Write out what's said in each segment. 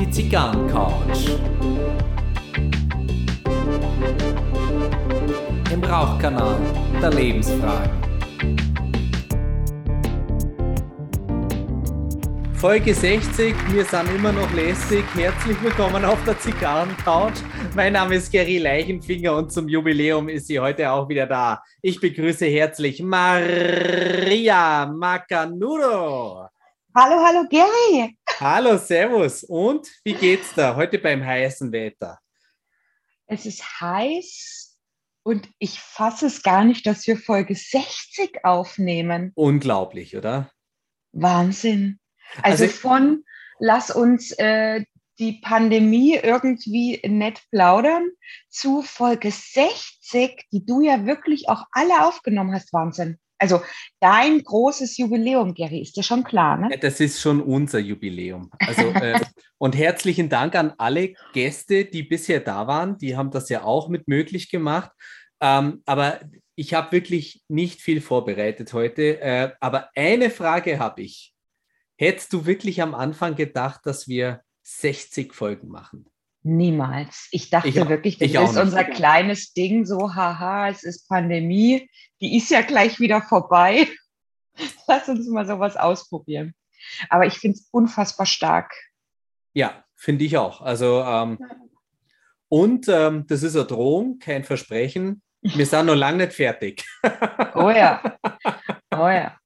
Die Zigarrencouch. Im Rauchkanal der Lebensfragen. Folge 60, wir sind immer noch lästig. Herzlich willkommen auf der Zigarrencouch. Mein Name ist Gary Leichenfinger und zum Jubiläum ist sie heute auch wieder da. Ich begrüße herzlich Maria Macanudo. Hallo, hallo Gary. Hallo, Servus. Und wie geht's da heute beim heißen Wetter? Es ist heiß und ich fasse es gar nicht, dass wir Folge 60 aufnehmen. Unglaublich, oder? Wahnsinn. Also, also von lass uns äh, die Pandemie irgendwie nett plaudern zu Folge 60, die du ja wirklich auch alle aufgenommen hast. Wahnsinn. Also dein großes Jubiläum, Gary, ist dir schon klar, ne? Das ist schon unser Jubiläum. Also, äh, und herzlichen Dank an alle Gäste, die bisher da waren. Die haben das ja auch mit möglich gemacht. Ähm, aber ich habe wirklich nicht viel vorbereitet heute. Äh, aber eine Frage habe ich. Hättest du wirklich am Anfang gedacht, dass wir 60 Folgen machen? Niemals. Ich dachte ich, wirklich, das ist unser kleines Ding, so, haha, es ist Pandemie, die ist ja gleich wieder vorbei. Lass uns mal sowas ausprobieren. Aber ich finde es unfassbar stark. Ja, finde ich auch. Also, ähm, und ähm, das ist eine Drohung, kein Versprechen. Wir sind noch lange nicht fertig. oh ja. Oh ja.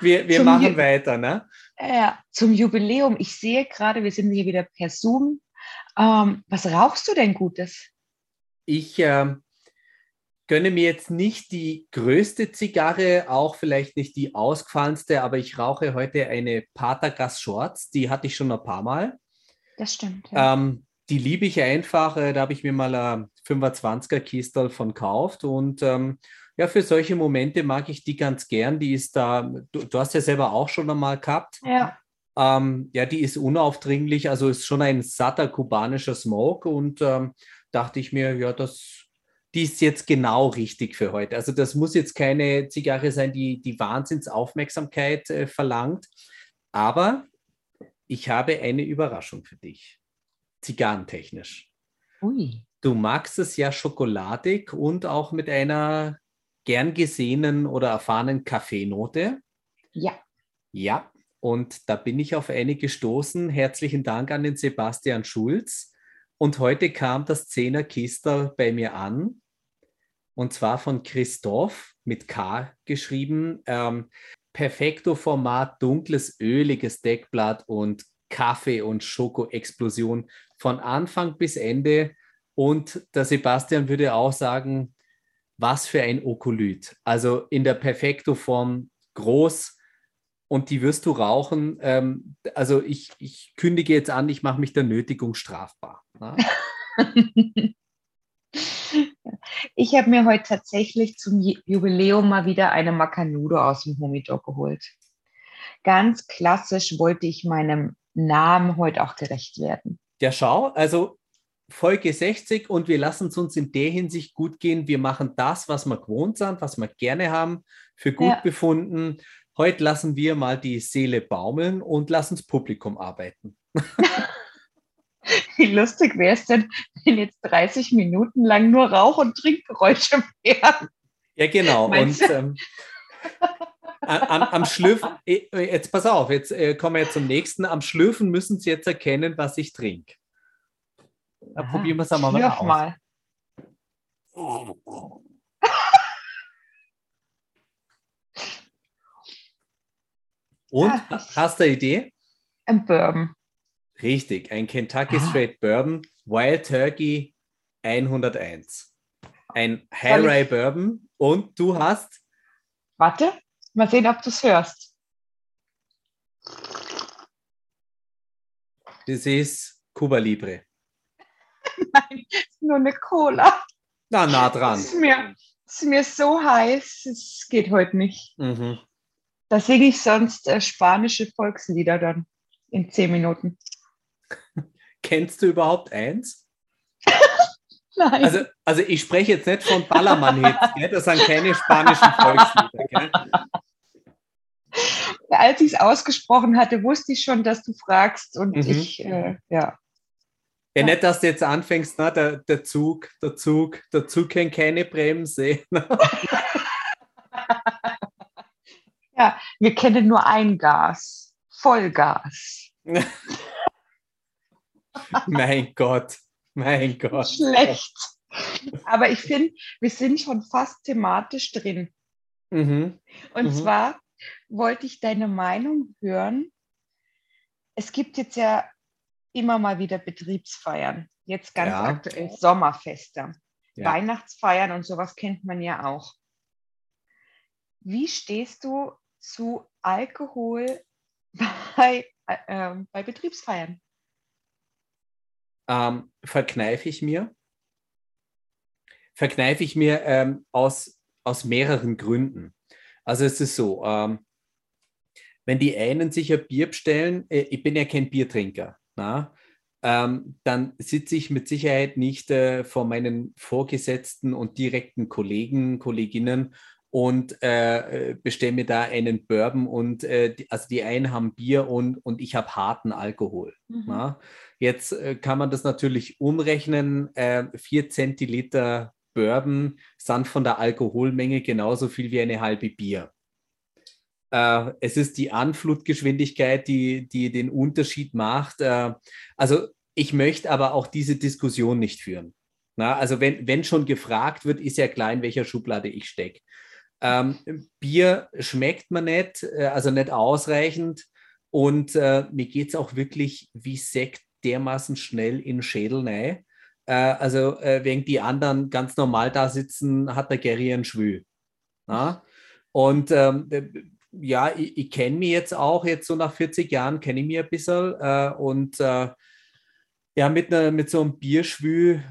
Wir, wir machen Ju weiter, ne? Ja, zum Jubiläum. Ich sehe gerade, wir sind hier wieder per Zoom. Ähm, was rauchst du denn Gutes? Ich äh, gönne mir jetzt nicht die größte Zigarre, auch vielleicht nicht die ausgefallenste, aber ich rauche heute eine Patagas Shorts. Die hatte ich schon ein paar Mal. Das stimmt. Ja. Ähm, die liebe ich einfach. Äh, da habe ich mir mal ein 25er Kistel von gekauft und ähm, ja, für solche Momente mag ich die ganz gern. Die ist da, du, du hast ja selber auch schon einmal gehabt. Ja. Ähm, ja, die ist unaufdringlich, also ist schon ein satter kubanischer Smoke und ähm, dachte ich mir, ja, das, die ist jetzt genau richtig für heute. Also das muss jetzt keine Zigarre sein, die die Wahnsinnsaufmerksamkeit äh, verlangt, aber ich habe eine Überraschung für dich, zigarrentechnisch. Ui. Du magst es ja schokoladig und auch mit einer gern gesehenen oder erfahrenen Kaffeenote. Ja. Ja, und da bin ich auf eine gestoßen. Herzlichen Dank an den Sebastian Schulz. Und heute kam das Zehner Kistel bei mir an. Und zwar von Christoph mit K geschrieben. Ähm, Perfekto-Format, dunkles, öliges Deckblatt und Kaffee- und Schoko-Explosion von Anfang bis Ende. Und der Sebastian würde auch sagen, was für ein Okolyt. Also in der Perfekto-Form groß, und die wirst du rauchen. Ähm, also ich, ich kündige jetzt an, ich mache mich der Nötigung strafbar. Ne? ich habe mir heute tatsächlich zum Jubiläum mal wieder eine Macanudo aus dem Humidor geholt. Ganz klassisch wollte ich meinem Namen heute auch gerecht werden. Ja, schau, also Folge 60 und wir lassen es uns in der Hinsicht gut gehen. Wir machen das, was wir gewohnt sind, was wir gerne haben, für gut ja. befunden. Heute lassen wir mal die Seele baumeln und lassen das Publikum arbeiten. Wie lustig wäre es denn, wenn jetzt 30 Minuten lang nur Rauch- und Trinkgeräusche wären? Ja, genau. Meinst und ähm, am, am Schlürfen, äh, jetzt pass auf, jetzt äh, kommen wir jetzt zum nächsten. Am Schlürfen müssen Sie jetzt erkennen, was ich trinke. Da probieren wir es einmal mal aus. Mal. Und ja, hast du eine Idee? Ein Bourbon. Richtig, ein Kentucky ah. Straight Bourbon, Wild Turkey 101. Ein High Rye Bourbon und du hast. Warte, mal sehen, ob du es hörst. Das ist Cuba Libre. Nein, nur eine Cola. Na, nah dran. Es ist mir, ist mir so heiß, es geht heute nicht. Mhm. Da singe ich sonst äh, spanische Volkslieder dann in zehn Minuten. Kennst du überhaupt eins? Nein. Also, also ich spreche jetzt nicht von Ballermann-Hits, das sind keine spanischen Volkslieder. Gell? als ich es ausgesprochen hatte, wusste ich schon, dass du fragst und mhm. ich, äh, ja. Ja, nicht, dass du jetzt anfängst, ne? der, der Zug, der Zug, der Zug kennt keine Bremse. Ja, wir kennen nur ein Gas, Vollgas. mein Gott, mein Gott. Schlecht. Aber ich finde, wir sind schon fast thematisch drin. Mhm. Und mhm. zwar wollte ich deine Meinung hören. Es gibt jetzt ja immer mal wieder Betriebsfeiern. Jetzt ganz ja. aktuell Sommerfeste, ja. Weihnachtsfeiern und sowas kennt man ja auch. Wie stehst du zu Alkohol bei, äh, bei Betriebsfeiern? Ähm, verkneife ich mir. Verkneife ich mir ähm, aus, aus mehreren Gründen. Also es ist so, ähm, wenn die einen sich ein Bier bestellen, äh, ich bin ja kein Biertrinker, na? Ähm, dann sitze ich mit Sicherheit nicht äh, vor meinen Vorgesetzten und direkten Kollegen, Kolleginnen und äh, bestelle mir da einen Bourbon und äh, die, also die einen haben Bier und, und ich habe harten Alkohol. Mhm. Jetzt äh, kann man das natürlich umrechnen. Äh, vier Zentiliter Bourbon sind von der Alkoholmenge genauso viel wie eine halbe Bier. Äh, es ist die Anflutgeschwindigkeit, die, die den Unterschied macht. Äh, also ich möchte aber auch diese Diskussion nicht führen. Na, also wenn, wenn schon gefragt wird, ist ja klar, in welcher Schublade ich stecke. Ähm, Bier schmeckt mir nicht, äh, also nicht ausreichend. Und äh, mir geht es auch wirklich wie Sekt dermaßen schnell in den Schädel rein. Äh, also, äh, während die anderen ganz normal da sitzen, hat der Gary einen Schwül. Ja? Und ähm, ja, ich, ich kenne mich jetzt auch, jetzt so nach 40 Jahren kenne ich mich ein bisschen. Äh, und äh, ja, mit, ne, mit so einem Bierschwül,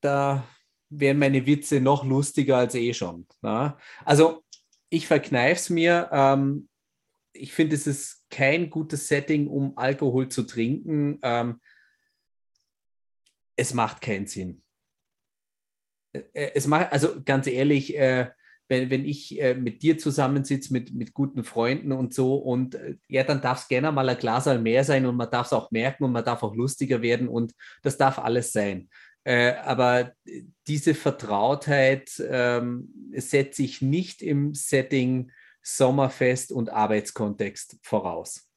da wären meine Witze noch lustiger als eh schon. Na? Also ich verkneife es mir. Ähm, ich finde, es ist kein gutes Setting, um Alkohol zu trinken. Ähm, es macht keinen Sinn. Äh, es macht, also ganz ehrlich, äh, wenn, wenn ich äh, mit dir zusammensitze, mit, mit guten Freunden und so, und äh, ja, dann darf es gerne mal ein Glas mehr sein und man darf es auch merken und man darf auch lustiger werden und das darf alles sein. Äh, aber diese Vertrautheit ähm, setze ich nicht im Setting Sommerfest und Arbeitskontext voraus.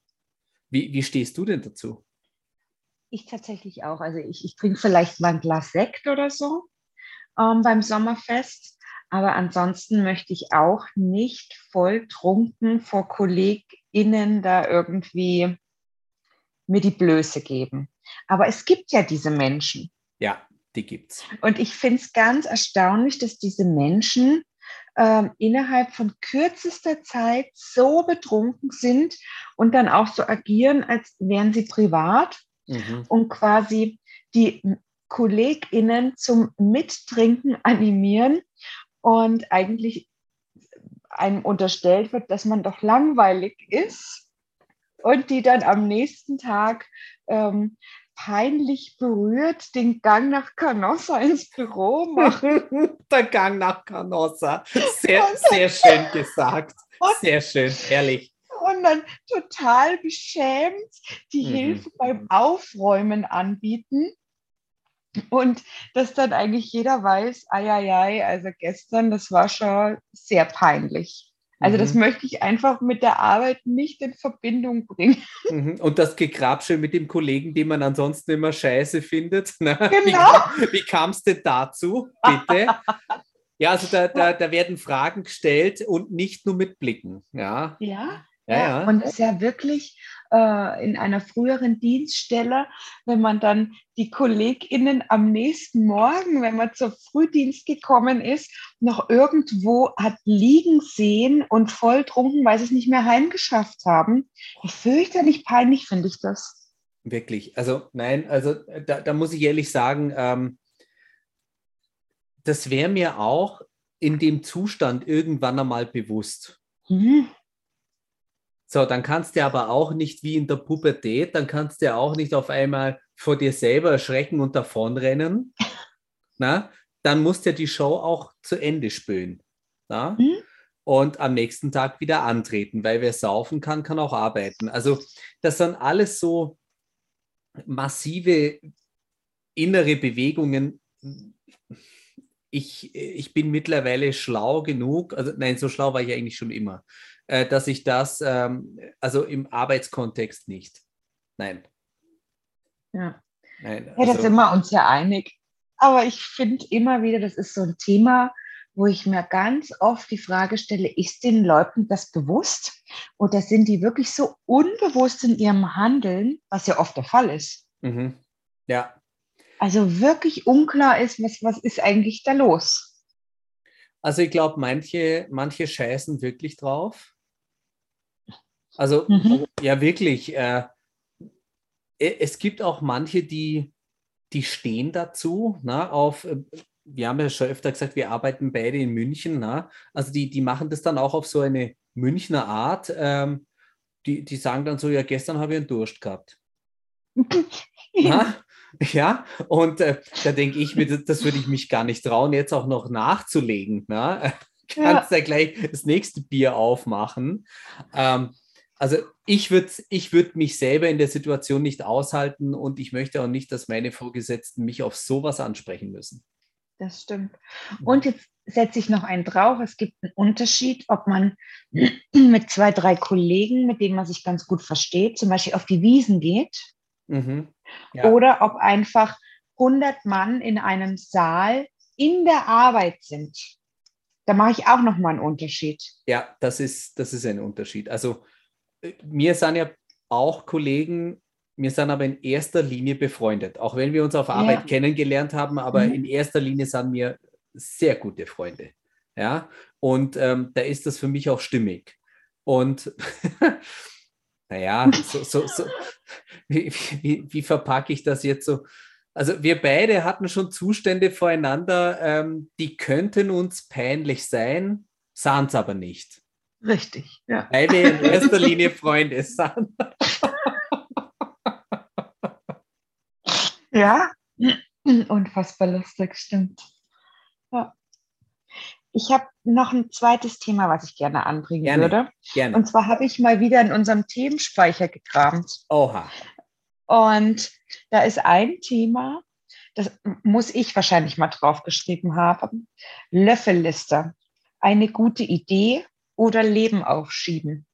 Wie, wie stehst du denn dazu? Ich tatsächlich auch. Also ich, ich trinke vielleicht mal ein Glas Sekt oder so ähm, beim Sommerfest. Aber ansonsten möchte ich auch nicht voll trunken vor KollegInnen da irgendwie mir die Blöße geben. Aber es gibt ja diese Menschen. Ja, die gibt's. Und ich finde es ganz erstaunlich, dass diese Menschen ähm, innerhalb von kürzester Zeit so betrunken sind und dann auch so agieren, als wären sie privat mhm. und quasi die KollegInnen zum Mittrinken animieren und eigentlich einem unterstellt wird, dass man doch langweilig ist und die dann am nächsten Tag ähm, peinlich berührt den Gang nach Canossa ins Büro machen. Der Gang nach Canossa. Sehr, sehr schön gesagt. Sehr schön, ehrlich. Und dann total beschämt die mhm. Hilfe beim Aufräumen anbieten. Und dass dann eigentlich jeder weiß, ai, also gestern, das war schon sehr peinlich. Also mhm. das möchte ich einfach mit der Arbeit nicht in Verbindung bringen. Mhm. Und das Gegrabsche mit dem Kollegen, den man ansonsten immer scheiße findet. Ne? Genau. Wie, wie kam es denn dazu, bitte? ja, also da, da, da werden Fragen gestellt und nicht nur mit Blicken. Ja, ja. Ja, ja. Und es ist ja wirklich äh, in einer früheren Dienststelle, wenn man dann die KollegInnen am nächsten Morgen, wenn man zur Frühdienst gekommen ist, noch irgendwo hat liegen sehen und voll trunken, weil sie es nicht mehr heimgeschafft haben. Wie fürchterlich peinlich finde ich das. Wirklich. Also nein, also da, da muss ich ehrlich sagen, ähm, das wäre mir auch in dem Zustand irgendwann einmal bewusst. Mhm. So, dann kannst du aber auch nicht wie in der Pubertät, dann kannst du auch nicht auf einmal vor dir selber erschrecken und davonrennen. Na? Dann musst du ja die Show auch zu Ende spülen. Na? Mhm. und am nächsten Tag wieder antreten, weil wer saufen kann, kann auch arbeiten. Also das sind alles so massive innere Bewegungen. Ich, ich bin mittlerweile schlau genug, also nein, so schlau war ich eigentlich schon immer, äh, dass ich das, ähm, also im Arbeitskontext nicht. Nein. Ja. Nein, also, ja, da sind wir uns ja einig. Aber ich finde immer wieder, das ist so ein Thema, wo ich mir ganz oft die Frage stelle, ist den Leuten das bewusst oder sind die wirklich so unbewusst in ihrem Handeln, was ja oft der Fall ist? Mhm. Ja. Also wirklich unklar ist, was, was ist eigentlich da los? Also ich glaube, manche, manche scheißen wirklich drauf. Also mhm. ja, wirklich. Äh, es gibt auch manche, die, die stehen dazu, na, auf, äh, wir haben ja schon öfter gesagt, wir arbeiten beide in München, na, also die, die machen das dann auch auf so eine Münchner Art. Ähm, die, die sagen dann so, ja, gestern habe ich einen Durst gehabt. na, ja, und äh, da denke ich mir, das, das würde ich mich gar nicht trauen, jetzt auch noch nachzulegen. Na? Kannst ja. ja gleich das nächste Bier aufmachen. Ähm, also ich würde ich würd mich selber in der Situation nicht aushalten und ich möchte auch nicht, dass meine Vorgesetzten mich auf sowas ansprechen müssen. Das stimmt. Mhm. Und jetzt setze ich noch einen drauf. Es gibt einen Unterschied, ob man mit zwei, drei Kollegen, mit denen man sich ganz gut versteht, zum Beispiel auf die Wiesen geht, mhm. ja. oder ob einfach 100 Mann in einem Saal in der Arbeit sind. Da mache ich auch noch mal einen Unterschied. Ja, das ist, das ist ein Unterschied. Also wir sind ja auch Kollegen, wir sind aber in erster Linie befreundet, auch wenn wir uns auf Arbeit ja. kennengelernt haben, aber mhm. in erster Linie sind wir sehr gute Freunde. Ja, und ähm, da ist das für mich auch stimmig. Und naja, so, so, so, wie, wie, wie, verpacke ich das jetzt so? Also wir beide hatten schon Zustände voreinander, ähm, die könnten uns peinlich sein, sahen es aber nicht. Richtig, ja. Weil wir in erster Linie Freunde sind. ja, unfassbar lustig, stimmt. Ja. Ich habe noch ein zweites Thema, was ich gerne anbringen gerne, würde. Gerne. Und zwar habe ich mal wieder in unserem Themenspeicher gekramt. Oha. Und da ist ein Thema, das muss ich wahrscheinlich mal draufgeschrieben haben. Löffelliste. Eine gute Idee oder Leben aufschieben.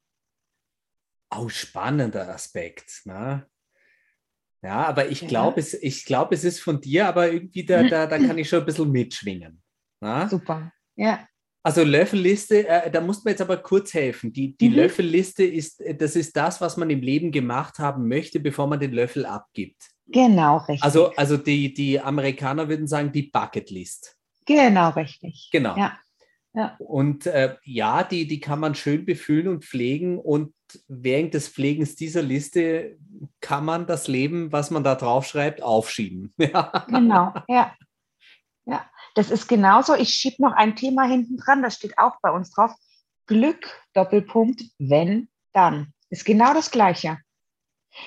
Auch spannender Aspekt. Ne? Ja, aber ich glaube, es, glaub, es ist von dir, aber irgendwie da, da, da kann ich schon ein bisschen mitschwingen. Ne? Super, ja. Also Löffelliste, äh, da muss man jetzt aber kurz helfen. Die, die mhm. Löffelliste ist, das ist das, was man im Leben gemacht haben möchte, bevor man den Löffel abgibt. Genau, richtig. Also, also die, die Amerikaner würden sagen, die Bucketlist. Genau, richtig. Genau. Ja. Ja. Und äh, ja, die, die kann man schön befüllen und pflegen. Und während des Pflegens dieser Liste kann man das Leben, was man da drauf schreibt, aufschieben. genau, ja. Ja, das ist genauso. Ich schiebe noch ein Thema hinten dran, das steht auch bei uns drauf. Glück, Doppelpunkt, wenn, dann. Ist genau das Gleiche.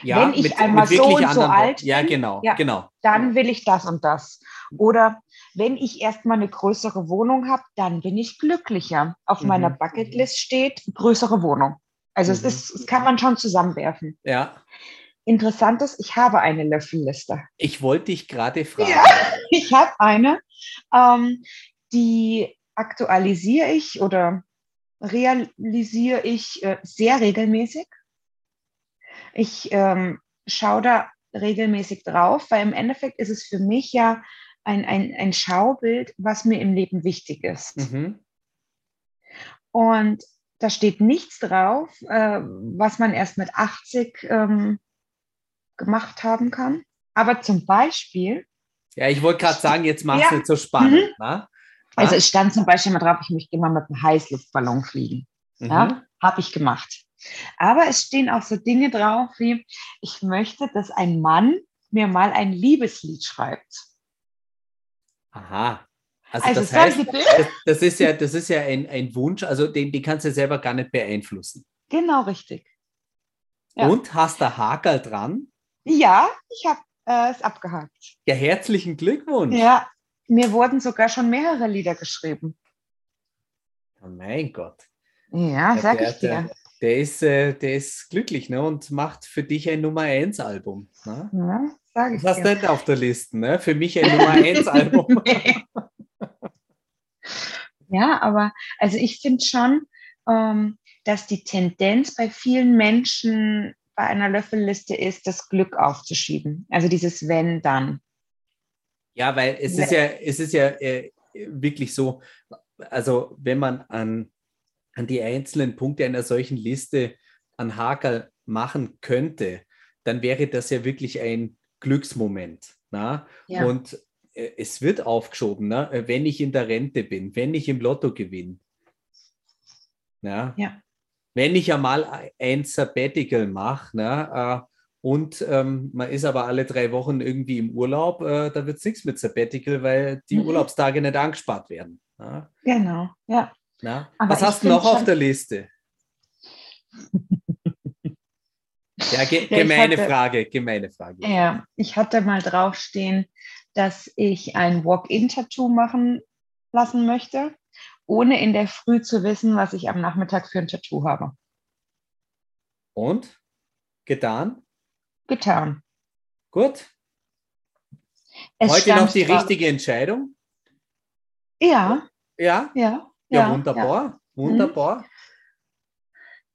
Ja, wenn ich mit, einmal mit so und so alt bin, ja, genau, ja, genau. dann will ich das und das. Oder wenn ich erstmal eine größere Wohnung habe, dann bin ich glücklicher. Auf mhm. meiner Bucketlist steht größere Wohnung. Also mhm. es ist, das kann man schon zusammenwerfen. Ja. Interessant ist, ich habe eine Löffelliste. Ich wollte dich gerade fragen. Ja, ich habe eine, ähm, die aktualisiere ich oder realisiere ich äh, sehr regelmäßig. Ich ähm, schaue da regelmäßig drauf, weil im Endeffekt ist es für mich ja ein, ein, ein Schaubild, was mir im Leben wichtig ist. Mhm. Und da steht nichts drauf, äh, was man erst mit 80 ähm, gemacht haben kann. Aber zum Beispiel. Ja, ich wollte gerade sagen, jetzt machst du ja. nicht so spannend. Mhm. Ne? Also es stand zum Beispiel mal drauf, ich möchte immer mit einem Heißluftballon fliegen. Mhm. Ja, habe ich gemacht. Aber es stehen auch so Dinge drauf wie, ich möchte, dass ein Mann mir mal ein Liebeslied schreibt. Aha. Also, also das, heißt, das, das, ist ja, das ist ja ein, ein Wunsch, also den, den kannst du selber gar nicht beeinflussen. Genau, richtig. Ja. Und hast du Hakel dran? Ja, ich habe äh, es abgehakt. Ja, herzlichen Glückwunsch. Ja, mir wurden sogar schon mehrere Lieder geschrieben. Oh mein Gott. Ja, sag der, ich dir. Der, der, ist, äh, der ist glücklich ne? und macht für dich ein Nummer 1 Album. Ne? Ja, sag ich Was denn auf der Liste? Ne? Für mich ein Nummer 1 Album. ja, aber also ich finde schon, ähm, dass die Tendenz bei vielen Menschen bei einer Löffelliste ist, das Glück aufzuschieben. Also dieses Wenn dann. Ja, weil es ist ja, es ist ja äh, wirklich so, also wenn man an, an die einzelnen Punkte einer solchen Liste an Hakel machen könnte, dann wäre das ja wirklich ein Glücksmoment. Na? Ja. Und äh, es wird aufgeschoben, na? wenn ich in der Rente bin, wenn ich im Lotto gewinne. Ja. ja. Wenn ich einmal ein Sabbatical mache, äh, und ähm, man ist aber alle drei Wochen irgendwie im Urlaub, äh, da wird es nichts mit Sabbatical, weil die mhm. Urlaubstage nicht angespart werden. Ja? Genau, ja. Was hast du noch auf der Liste? ja, ge gemeine hatte, Frage, gemeine Frage. Ja, ich hatte mal draufstehen, dass ich ein Walk-in-Tattoo machen lassen möchte, ohne in der Früh zu wissen, was ich am Nachmittag für ein Tattoo habe. Und? Getan? getan. Gut. Es Heute noch die richtige Entscheidung? Ja. Ja? Ja. Ja, ja wunderbar. Ja. Wunderbar. Mhm.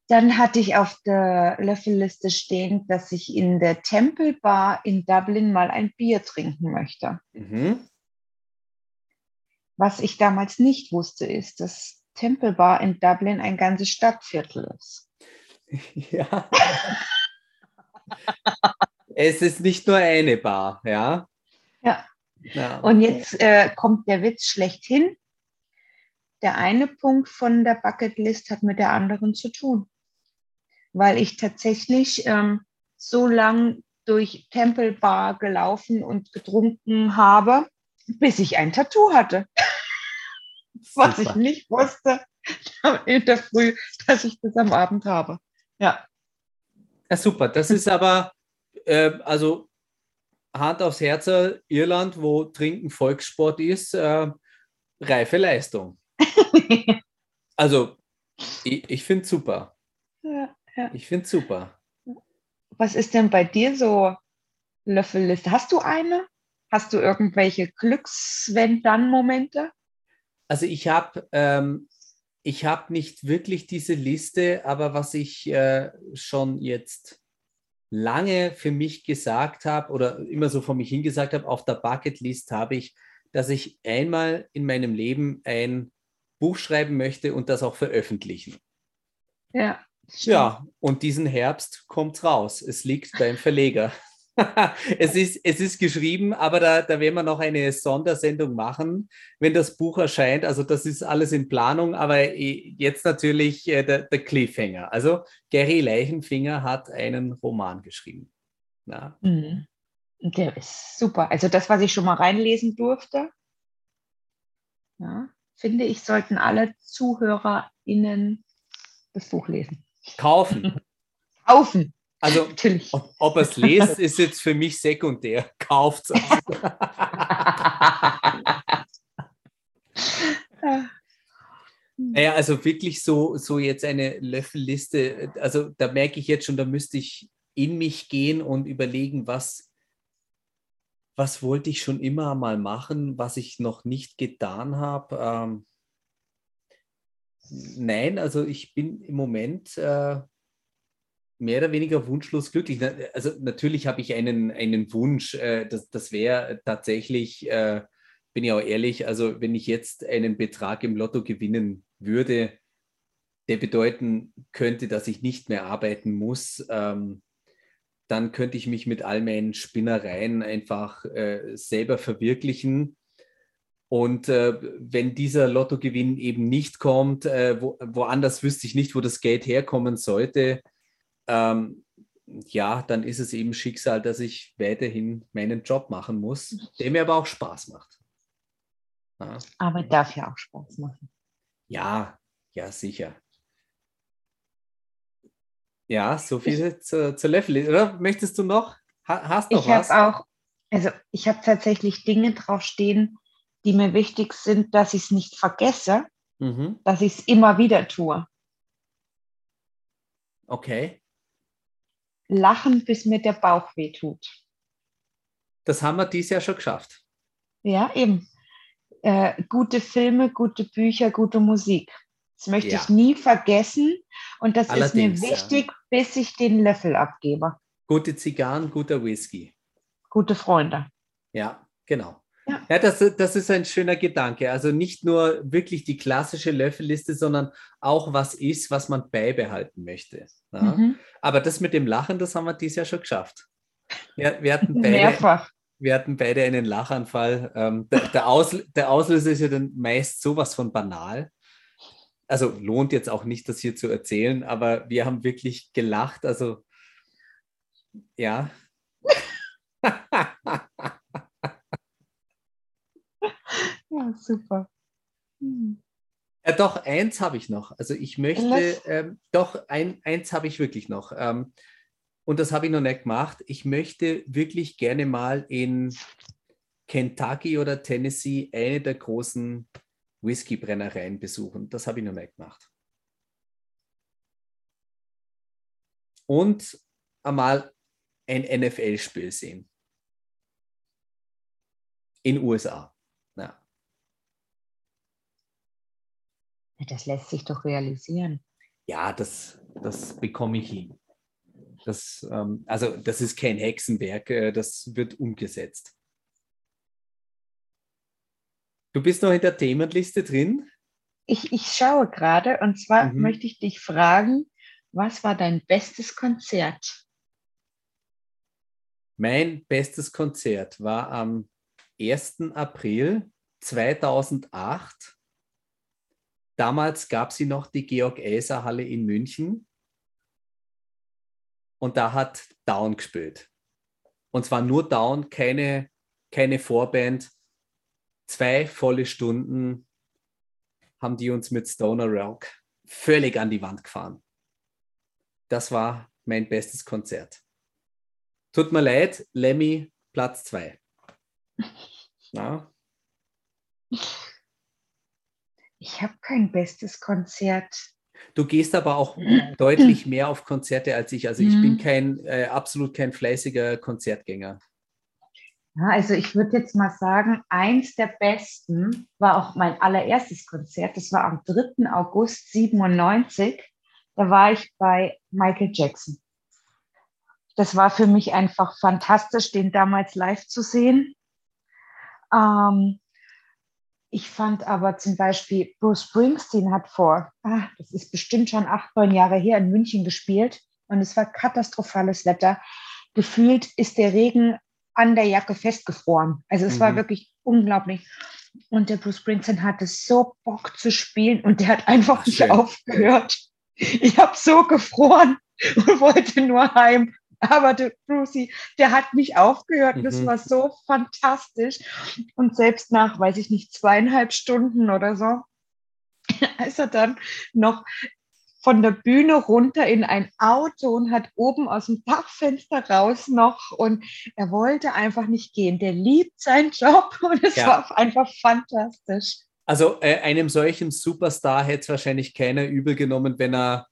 Dann hatte ich auf der Löffelliste stehen, dass ich in der Temple Bar in Dublin mal ein Bier trinken möchte. Mhm. Was ich damals nicht wusste, ist, dass Temple Bar in Dublin ein ganzes Stadtviertel ist. Ja. es ist nicht nur eine Bar, ja. Ja. ja. Und jetzt äh, kommt der Witz schlechthin. Der eine Punkt von der Bucketlist hat mit der anderen zu tun. Weil ich tatsächlich ähm, so lang durch Temple Bar gelaufen und getrunken habe, bis ich ein Tattoo hatte. Was ich nicht wusste in der Früh, dass ich das am Abend habe. Ja. Ja, super. Das ist aber, äh, also Hand aufs Herz, Irland, wo Trinken Volkssport ist, äh, reife Leistung. also, ich, ich finde es super. Ja, ja. Ich finde es super. Was ist denn bei dir so Löffelliste? Hast du eine? Hast du irgendwelche Glücks-Wenn-Dann-Momente? Also ich habe ähm, ich habe nicht wirklich diese Liste, aber was ich äh, schon jetzt lange für mich gesagt habe oder immer so vor mich hingesagt habe, auf der Bucketlist habe ich, dass ich einmal in meinem Leben ein Buch schreiben möchte und das auch veröffentlichen. Ja. Ja, und diesen Herbst kommt raus. Es liegt beim Verleger. es, ist, es ist geschrieben, aber da, da werden wir noch eine Sondersendung machen, wenn das Buch erscheint. Also das ist alles in Planung, aber jetzt natürlich äh, der, der Cliffhanger. Also Gary Leichenfinger hat einen Roman geschrieben. Ja. Mhm. Der ist super. Also das, was ich schon mal reinlesen durfte, ja, finde ich, sollten alle ZuhörerInnen das Buch lesen. Kaufen. Kaufen. Also, Natürlich. ob, ob er es lest, ist jetzt für mich sekundär. Kauft es. Naja, also wirklich so, so jetzt eine Löffelliste, also da merke ich jetzt schon, da müsste ich in mich gehen und überlegen, was, was wollte ich schon immer mal machen, was ich noch nicht getan habe. Ähm, nein, also ich bin im Moment äh, mehr oder weniger wunschlos glücklich. Also natürlich habe ich einen, einen Wunsch, äh, das, das wäre tatsächlich, äh, bin ich auch ehrlich, also wenn ich jetzt einen Betrag im Lotto gewinnen würde, der bedeuten könnte, dass ich nicht mehr arbeiten muss, ähm, dann könnte ich mich mit all meinen Spinnereien einfach äh, selber verwirklichen. Und äh, wenn dieser Lottogewinn eben nicht kommt, äh, wo, woanders wüsste ich nicht, wo das Geld herkommen sollte, ähm, ja, dann ist es eben Schicksal, dass ich weiterhin meinen Job machen muss, der mir aber auch Spaß macht. Ja. Aber darf ja auch Spaß machen. Ja, ja, sicher. Ja, so viel zur, zur Level. Oder möchtest du noch? Hast du noch ich was? Ich habe auch, also ich habe tatsächlich Dinge draufstehen, die mir wichtig sind, dass ich es nicht vergesse, mhm. dass ich es immer wieder tue. Okay. Lachen, bis mir der Bauch wehtut. Das haben wir dieses Jahr schon geschafft. Ja, eben. Äh, gute Filme, gute Bücher, gute Musik. Das möchte ja. ich nie vergessen. Und das Allerdings, ist mir wichtig, ja. bis ich den Löffel abgebe. Gute Zigarren, guter Whisky. Gute Freunde. Ja, genau. Ja, das, das ist ein schöner Gedanke. Also nicht nur wirklich die klassische Löffelliste, sondern auch was ist, was man beibehalten möchte. Ja? Mhm. Aber das mit dem Lachen, das haben wir dieses Jahr schon geschafft. Wir, wir hatten beide, Mehrfach. Wir hatten beide einen Lachanfall. Ähm, der, der, Aus, der Auslöser ist ja dann meist sowas von banal. Also lohnt jetzt auch nicht, das hier zu erzählen, aber wir haben wirklich gelacht. Also ja. ja, super. Hm. Ja, doch, eins habe ich noch. Also ich möchte, ähm, doch, ein, eins habe ich wirklich noch. Ähm, und das habe ich noch nicht gemacht. Ich möchte wirklich gerne mal in Kentucky oder Tennessee eine der großen Whiskybrennereien besuchen. Das habe ich noch nicht gemacht. Und einmal ein NFL-Spiel sehen. In USA. Ja. Das lässt sich doch realisieren. Ja, das, das bekomme ich hin. Das, ähm, also das ist kein Hexenwerk, äh, das wird umgesetzt. Du bist noch in der Themenliste drin? Ich, ich schaue gerade und zwar mhm. möchte ich dich fragen, was war dein bestes Konzert? Mein bestes Konzert war am 1. April 2008 Damals gab sie noch die Georg-Elser-Halle in München und da hat Down gespielt. Und zwar nur Down, keine, keine Vorband. Zwei volle Stunden haben die uns mit Stoner Rock völlig an die Wand gefahren. Das war mein bestes Konzert. Tut mir leid, Lemmy, Platz zwei. Ja. Ich habe kein bestes Konzert. Du gehst aber auch deutlich mehr auf Konzerte als ich. Also ich mhm. bin kein äh, absolut kein fleißiger Konzertgänger. Ja, also ich würde jetzt mal sagen, eins der besten war auch mein allererstes Konzert. Das war am 3. August 97. Da war ich bei Michael Jackson. Das war für mich einfach fantastisch, den damals live zu sehen. Ähm, ich fand aber zum Beispiel, Bruce Springsteen hat vor, ah, das ist bestimmt schon acht, neun Jahre her, in München gespielt und es war katastrophales Wetter. Gefühlt ist der Regen an der Jacke festgefroren. Also es mhm. war wirklich unglaublich. Und der Bruce Springsteen hatte so Bock zu spielen und der hat einfach Ach, nicht aufgehört. Ich habe so gefroren und wollte nur heim. Aber der Brucey, der hat nicht aufgehört. Mhm. Das war so fantastisch. Und selbst nach, weiß ich nicht, zweieinhalb Stunden oder so, ist er dann noch von der Bühne runter in ein Auto und hat oben aus dem Dachfenster raus noch und er wollte einfach nicht gehen. Der liebt seinen Job und es ja. war einfach fantastisch. Also äh, einem solchen Superstar hätte es wahrscheinlich keiner übel genommen, wenn er,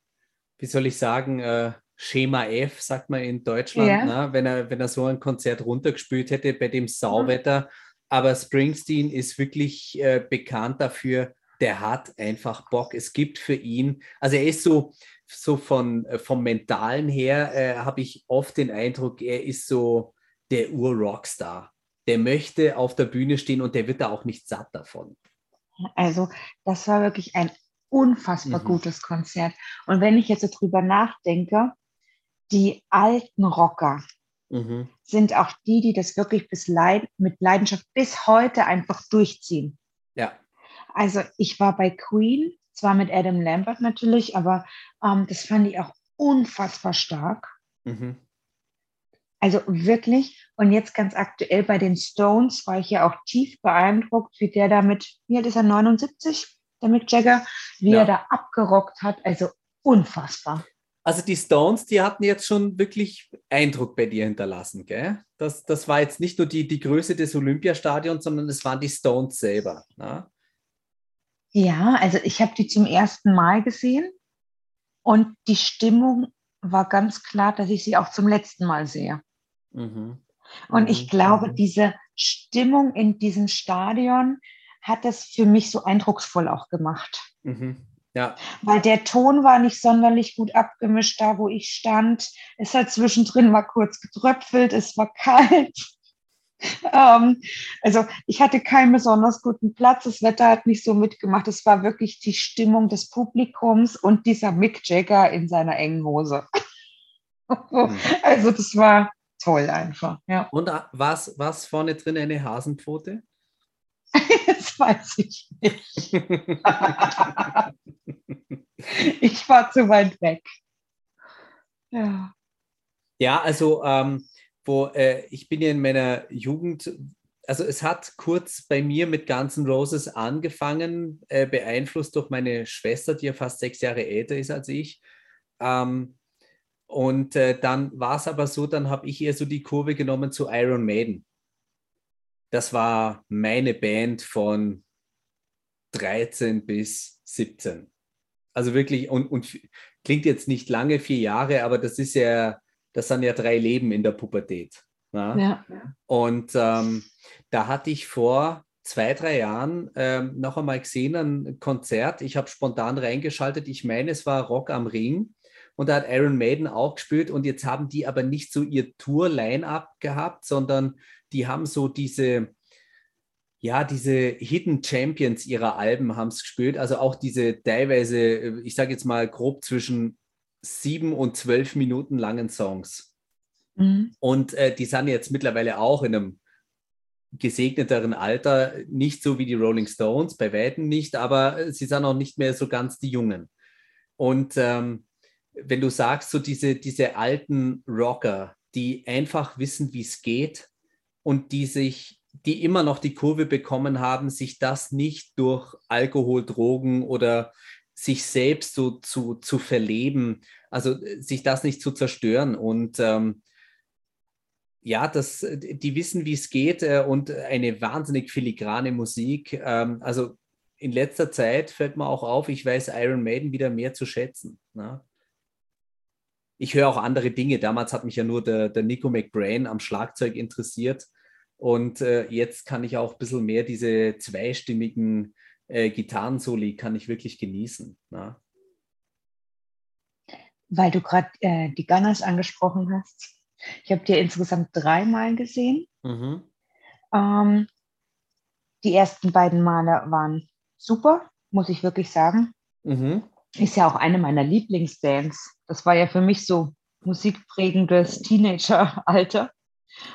wie soll ich sagen, äh, Schema F, sagt man in Deutschland, ja. ne? wenn, er, wenn er so ein Konzert runtergespielt hätte bei dem Sauwetter. Mhm. Aber Springsteen ist wirklich äh, bekannt dafür, der hat einfach Bock. Es gibt für ihn, also er ist so, so von, äh, vom Mentalen her, äh, habe ich oft den Eindruck, er ist so der Ur-Rockstar. Der möchte auf der Bühne stehen und der wird da auch nicht satt davon. Also, das war wirklich ein unfassbar mhm. gutes Konzert. Und wenn ich jetzt so drüber nachdenke, die alten Rocker mhm. sind auch die, die das wirklich bis Leid mit Leidenschaft bis heute einfach durchziehen. Ja. Also ich war bei Queen, zwar mit Adam Lambert natürlich, aber ähm, das fand ich auch unfassbar stark. Mhm. Also wirklich. Und jetzt ganz aktuell bei den Stones war ich ja auch tief beeindruckt, wie der damit, wie alt ist er, 79, der Mick Jagger, wie ja. er da abgerockt hat. Also unfassbar. Also die Stones, die hatten jetzt schon wirklich Eindruck bei dir hinterlassen, gell? Das, das war jetzt nicht nur die, die Größe des Olympiastadions, sondern es waren die Stones selber. Ne? Ja, also ich habe die zum ersten Mal gesehen und die Stimmung war ganz klar, dass ich sie auch zum letzten Mal sehe. Mhm. Und ich mhm. glaube, mhm. diese Stimmung in diesem Stadion hat es für mich so eindrucksvoll auch gemacht. Mhm. Ja. Weil der Ton war nicht sonderlich gut abgemischt, da wo ich stand. Es hat zwischendrin mal kurz getröpfelt, es war kalt. ähm, also ich hatte keinen besonders guten Platz, das Wetter hat nicht so mitgemacht. Es war wirklich die Stimmung des Publikums und dieser Mick Jagger in seiner engen Hose. Mhm. also das war toll einfach. Ja. Und äh, was was vorne drin eine Hasenpfote? Weiß ich nicht. ich war zu weit weg. Ja. Ja, also ähm, wo äh, ich bin ja in meiner Jugend, also es hat kurz bei mir mit Guns N' Roses angefangen, äh, beeinflusst durch meine Schwester, die ja fast sechs Jahre älter ist als ich. Ähm, und äh, dann war es aber so, dann habe ich eher so die Kurve genommen zu Iron Maiden. Das war meine Band von 13 bis 17. Also wirklich, und, und klingt jetzt nicht lange, vier Jahre, aber das ist ja das sind ja drei Leben in der Pubertät. Ja. Und ähm, da hatte ich vor zwei, drei Jahren ähm, noch einmal gesehen, ein Konzert. Ich habe spontan reingeschaltet. Ich meine, es war Rock am Ring. Und da hat Iron Maiden auch gespielt. Und jetzt haben die aber nicht so ihr Tour-Line-Up gehabt, sondern die haben so diese, ja, diese Hidden Champions ihrer Alben haben es gespielt. Also auch diese teilweise, ich sage jetzt mal grob zwischen sieben und zwölf Minuten langen Songs. Mhm. Und äh, die sind jetzt mittlerweile auch in einem gesegneteren Alter, nicht so wie die Rolling Stones, bei Weitem nicht, aber sie sind auch nicht mehr so ganz die Jungen. Und ähm, wenn du sagst, so diese, diese alten Rocker, die einfach wissen, wie es geht und die sich, die immer noch die Kurve bekommen haben, sich das nicht durch Alkohol, Drogen oder sich selbst so zu, zu verleben, also äh, sich das nicht zu zerstören. Und ähm, ja, das, die wissen, wie es geht äh, und eine wahnsinnig filigrane Musik. Ähm, also in letzter Zeit fällt mir auch auf, ich weiß Iron Maiden wieder mehr zu schätzen. Ne? Ich höre auch andere Dinge. Damals hat mich ja nur der, der Nico McBrain am Schlagzeug interessiert. Und äh, jetzt kann ich auch ein bisschen mehr diese zweistimmigen äh, Gitarrensoli kann ich wirklich genießen. Na? Weil du gerade äh, die Gunners angesprochen hast. Ich habe dir insgesamt dreimal gesehen. Mhm. Ähm, die ersten beiden Male waren super, muss ich wirklich sagen. Mhm. Ist ja auch eine meiner Lieblingsbands. Das war ja für mich so musikprägendes Teenageralter.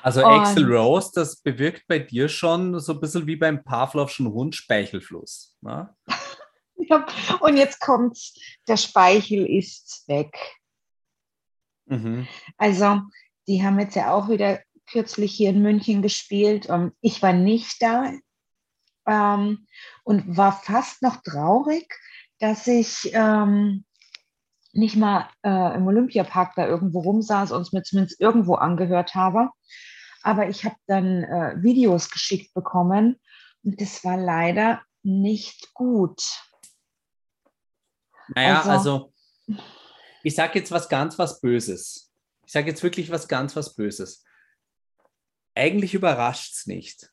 Also Axel Rose, das bewirkt bei dir schon so ein bisschen wie beim Pavlovschen Hund Speichelfluss. Ne? ja, und jetzt kommt's, der Speichel ist weg. Mhm. Also, die haben jetzt ja auch wieder kürzlich hier in München gespielt. Und ich war nicht da ähm, und war fast noch traurig, dass ich ähm, nicht mal äh, im Olympiapark da irgendwo rumsaß und es mir zumindest irgendwo angehört habe. Aber ich habe dann äh, Videos geschickt bekommen und das war leider nicht gut. Naja, also, also ich sage jetzt was ganz was Böses. Ich sage jetzt wirklich was ganz was Böses. Eigentlich überrascht es nicht.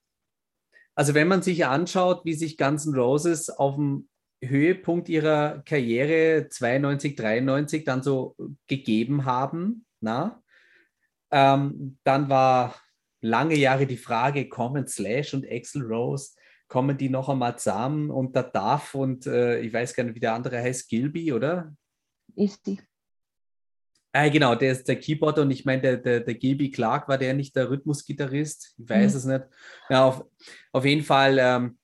Also wenn man sich anschaut, wie sich Guns N' Roses auf dem Höhepunkt ihrer Karriere 92, 93 dann so gegeben haben. Na? Ähm, dann war lange Jahre die Frage, kommen Slash und Axel Rose, kommen die noch einmal zusammen und der Duff und äh, ich weiß gar nicht, wie der andere heißt, Gilby, oder? Ist die. Ah, genau, der ist der Keyboarder und ich meine, der, der, der Gilby Clark war der nicht der Rhythmusgitarrist? Ich weiß mhm. es nicht. Ja, auf, auf jeden Fall ähm,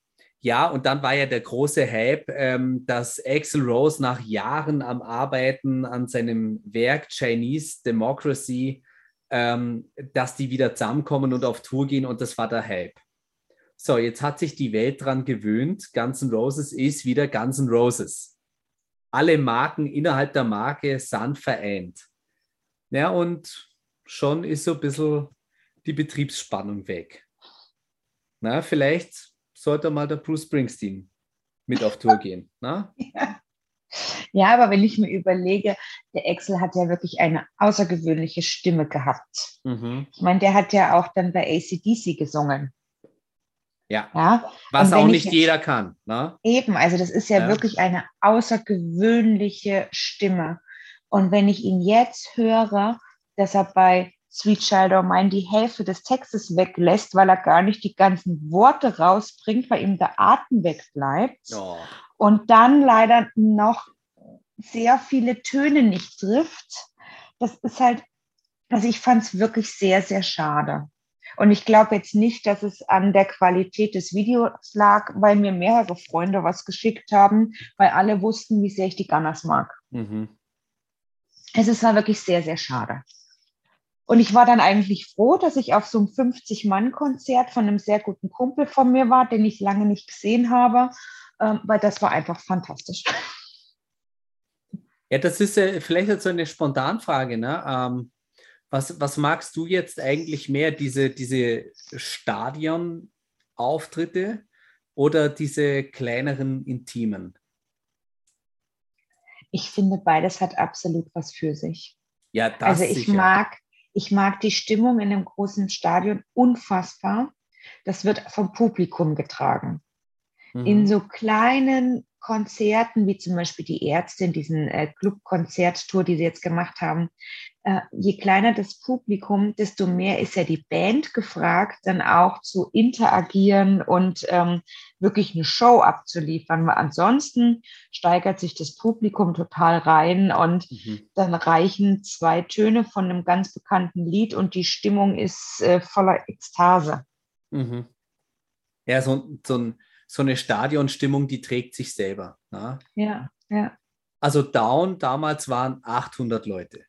ja, und dann war ja der große Hype, ähm, dass Axel Rose nach Jahren am Arbeiten an seinem Werk Chinese Democracy, ähm, dass die wieder zusammenkommen und auf Tour gehen und das war der Hype. So, jetzt hat sich die Welt daran gewöhnt, Guns N' Roses ist wieder Guns N' Roses. Alle Marken innerhalb der Marke sind vereint. Ja, und schon ist so ein bisschen die Betriebsspannung weg. Na, vielleicht sollte mal der Bruce Springsteen mit auf Tour gehen. Na? Ja. Ja, aber wenn ich mir überlege, der Axel hat ja wirklich eine außergewöhnliche Stimme gehabt. Mhm. Ich meine, der hat ja auch dann bei ACDC gesungen. Ja. ja? Was auch nicht jeder kann. Ne? Eben, also das ist ja, ja, wirklich eine außergewöhnliche Stimme. Und wenn ich ihn jetzt höre, dass er bei Sweet Child O' Mine die Hälfte des Textes weglässt, weil er gar nicht die ganzen Worte rausbringt, weil ihm der Atem wegbleibt. Oh. Und dann leider noch sehr viele Töne nicht trifft. Das ist halt, also ich fand es wirklich sehr, sehr schade. Und ich glaube jetzt nicht, dass es an der Qualität des Videos lag, weil mir mehrere Freunde was geschickt haben, weil alle wussten, wie sehr ich die Gunners mag. Mhm. Es ist wirklich sehr, sehr schade. Und ich war dann eigentlich froh, dass ich auf so einem 50-Mann-Konzert von einem sehr guten Kumpel von mir war, den ich lange nicht gesehen habe, ähm, weil das war einfach fantastisch. Ja, das ist äh, vielleicht jetzt so eine Spontanfrage. Ne? Ähm, was, was magst du jetzt eigentlich mehr, diese, diese Stadionauftritte oder diese kleineren Intimen? Ich finde, beides hat absolut was für sich. Ja, das Also ich sicher. mag, ich mag die Stimmung in einem großen Stadion unfassbar. Das wird vom Publikum getragen. Mhm. In so kleinen Konzerten, wie zum Beispiel die Ärzte in diesen äh, Club-Konzerttour, die sie jetzt gemacht haben, je kleiner das Publikum, desto mehr ist ja die Band gefragt, dann auch zu interagieren und ähm, wirklich eine Show abzuliefern. Weil ansonsten steigert sich das Publikum total rein und mhm. dann reichen zwei Töne von einem ganz bekannten Lied und die Stimmung ist äh, voller Ekstase. Mhm. Ja, so, so ein so eine Stadionstimmung, die trägt sich selber. Ne? Ja, ja. Also Down damals waren 800 Leute.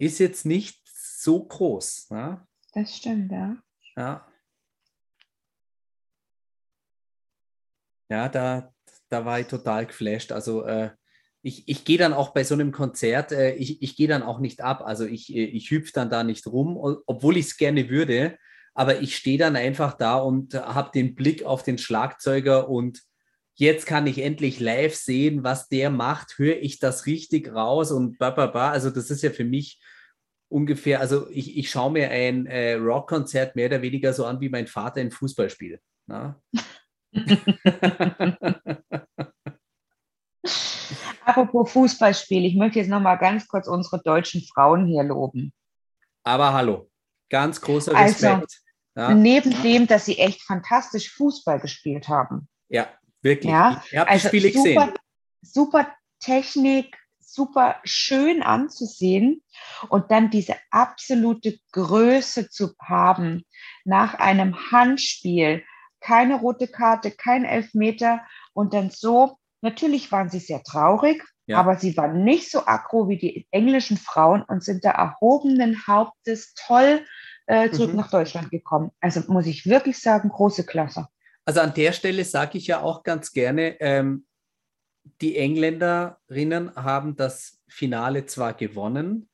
Ist jetzt nicht so groß. Ne? Das stimmt, ja. Ja. Ja, da, da war ich total geflasht. Also äh, ich, ich gehe dann auch bei so einem Konzert, äh, ich, ich gehe dann auch nicht ab. Also ich, ich hüpfe dann da nicht rum, obwohl ich es gerne würde aber ich stehe dann einfach da und habe den Blick auf den Schlagzeuger und jetzt kann ich endlich live sehen, was der macht, höre ich das richtig raus und bababa. Also das ist ja für mich ungefähr, also ich, ich schaue mir ein äh, Rockkonzert mehr oder weniger so an wie mein Vater ein Fußballspiel. Apropos Fußballspiel, ich möchte jetzt noch mal ganz kurz unsere deutschen Frauen hier loben. Aber hallo, Ganz großer also, Respekt. Also, ja. Neben dem, dass sie echt fantastisch Fußball gespielt haben. Ja, wirklich. Ja, ich habe also Spiele super, gesehen. Super Technik, super schön anzusehen und dann diese absolute Größe zu haben nach einem Handspiel, keine rote Karte, kein Elfmeter und dann so, natürlich waren sie sehr traurig, ja. aber sie waren nicht so aggro wie die englischen Frauen und sind da erhobenen Hauptes toll äh, zurück mhm. nach Deutschland gekommen. Also muss ich wirklich sagen, große Klasse. Also an der Stelle sage ich ja auch ganz gerne, ähm, die Engländerinnen haben das Finale zwar gewonnen,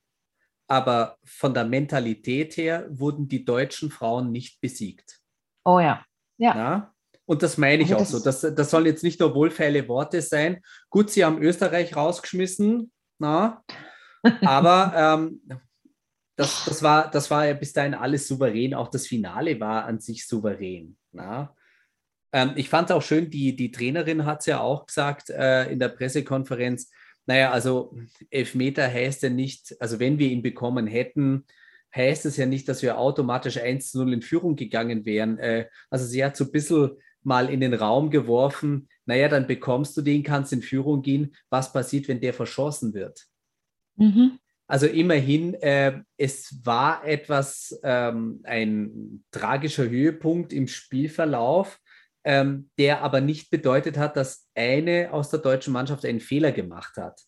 aber von der Mentalität her wurden die deutschen Frauen nicht besiegt. Oh ja. Ja. ja? Und das meine ich also auch so. Das, das sollen jetzt nicht nur wohlfeile Worte sein. Gut, sie haben Österreich rausgeschmissen, na, aber ähm, das, das, war, das war ja bis dahin alles souverän. Auch das Finale war an sich souverän. Na? Ähm, ich fand es auch schön, die, die Trainerin hat es ja auch gesagt äh, in der Pressekonferenz. Naja, also Elfmeter heißt ja nicht, also wenn wir ihn bekommen hätten, heißt es ja nicht, dass wir automatisch 1-0 in Führung gegangen wären. Äh, also sie hat so ein bisschen mal in den Raum geworfen, naja, dann bekommst du den, kannst in Führung gehen. Was passiert, wenn der verschossen wird? Mhm. Also immerhin, äh, es war etwas, ähm, ein tragischer Höhepunkt im Spielverlauf, ähm, der aber nicht bedeutet hat, dass eine aus der deutschen Mannschaft einen Fehler gemacht hat.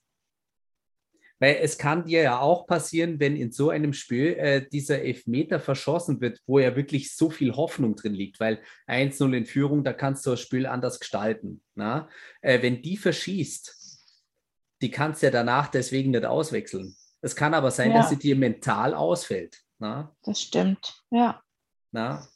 Weil es kann dir ja auch passieren, wenn in so einem Spiel äh, dieser Elfmeter verschossen wird, wo ja wirklich so viel Hoffnung drin liegt, weil 1-0 in Führung, da kannst du das Spiel anders gestalten. Na? Äh, wenn die verschießt, die kannst du ja danach deswegen nicht auswechseln. Es kann aber sein, ja. dass sie dir mental ausfällt. Na? Das stimmt, ja. Na?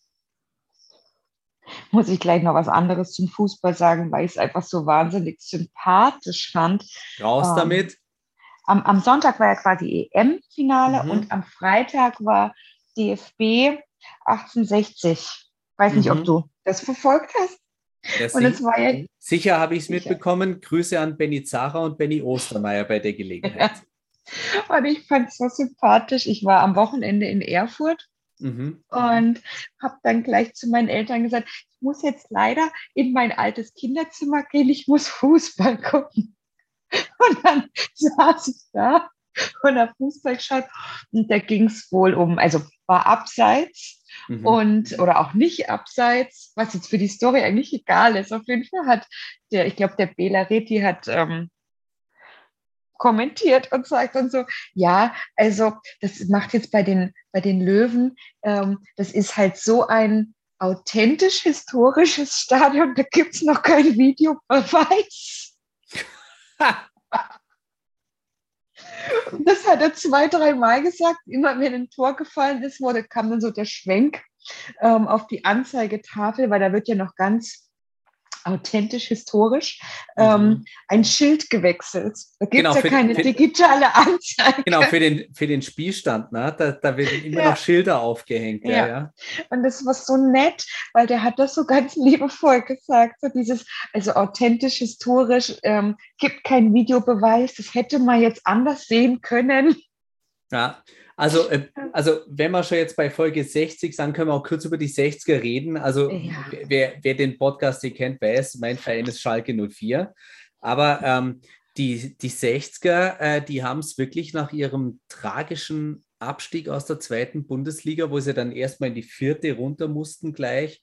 Muss ich gleich noch was anderes zum Fußball sagen, weil ich es einfach so wahnsinnig sympathisch fand. Raus ähm, damit. Am, am, Sonntag war ja quasi EM-Finale mhm. und am Freitag war DFB 1860. Weiß mhm. nicht, ob mhm. du das verfolgt hast. Ja, und es war ja, sicher habe ich es mitbekommen. Grüße an Benny Zara und Benny Ostermeier bei der Gelegenheit. Ja. Und ich fand es so sympathisch. Ich war am Wochenende in Erfurt Mhm. Und habe dann gleich zu meinen Eltern gesagt, ich muss jetzt leider in mein altes Kinderzimmer gehen, ich muss Fußball gucken. Und dann saß ich da und habe Fußball geschaut und da ging es wohl um, also war abseits mhm. und oder auch nicht abseits, was jetzt für die Story eigentlich egal ist. Auf jeden Fall hat der, ich glaube, der Bela Reti hat ähm, kommentiert und sagt dann so, ja, also das macht jetzt bei den, bei den Löwen, ähm, das ist halt so ein authentisch historisches Stadion, da gibt es noch kein Videobeweis. das hat er zwei, drei Mal gesagt. Immer wenn ein Tor gefallen ist, wurde, kam dann so der Schwenk ähm, auf die Anzeigetafel, weil da wird ja noch ganz authentisch, historisch, mhm. ähm, ein Schild gewechselt. Da gibt es genau, ja keine für, digitale Anzeige. Genau, für den, für den Spielstand, ne? da, da werden immer ja. noch Schilder aufgehängt. Ja. ja. Und das war so nett, weil der hat das so ganz liebevoll gesagt, so dieses, also authentisch, historisch, ähm, gibt keinen Videobeweis, das hätte man jetzt anders sehen können. Ja, also, äh, also wenn wir schon jetzt bei Folge 60 sind, können wir auch kurz über die 60er reden. Also ja. wer, wer den Podcast hier kennt, weiß, mein Verein ist Schalke 04. Aber ähm, die, die 60er, äh, die haben es wirklich nach ihrem tragischen Abstieg aus der zweiten Bundesliga, wo sie dann erstmal in die vierte runter mussten gleich.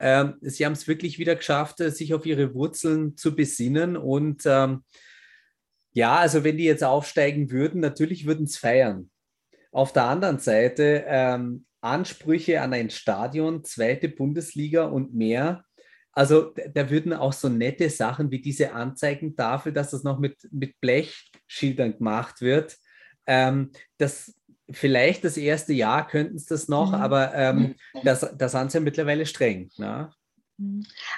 Ähm, sie haben es wirklich wieder geschafft, äh, sich auf ihre Wurzeln zu besinnen. Und ähm, ja, also wenn die jetzt aufsteigen würden, natürlich würden es feiern. Auf der anderen Seite ähm, Ansprüche an ein Stadion, zweite Bundesliga und mehr. Also da würden auch so nette Sachen wie diese Anzeigentafel, dass das noch mit, mit Blechschildern gemacht wird. Ähm, das vielleicht das erste Jahr könnten es das noch, mhm. aber ähm, das, das sind sie ja mittlerweile streng. Ne?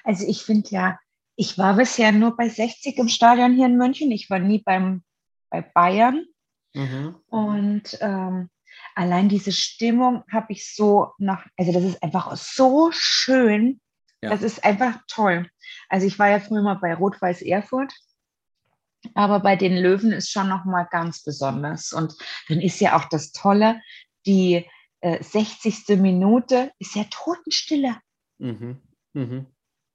Also ich finde ja, ich war bisher nur bei 60 im Stadion hier in München. Ich war nie beim, bei Bayern. Mhm. Und ähm, allein diese Stimmung habe ich so nach, also das ist einfach so schön. Ja. Das ist einfach toll. Also ich war ja früher mal bei Rot-Weiß Erfurt, aber bei den Löwen ist schon noch mal ganz besonders. Und dann ist ja auch das Tolle, die äh, 60. Minute ist ja Totenstille. Mhm. Mhm.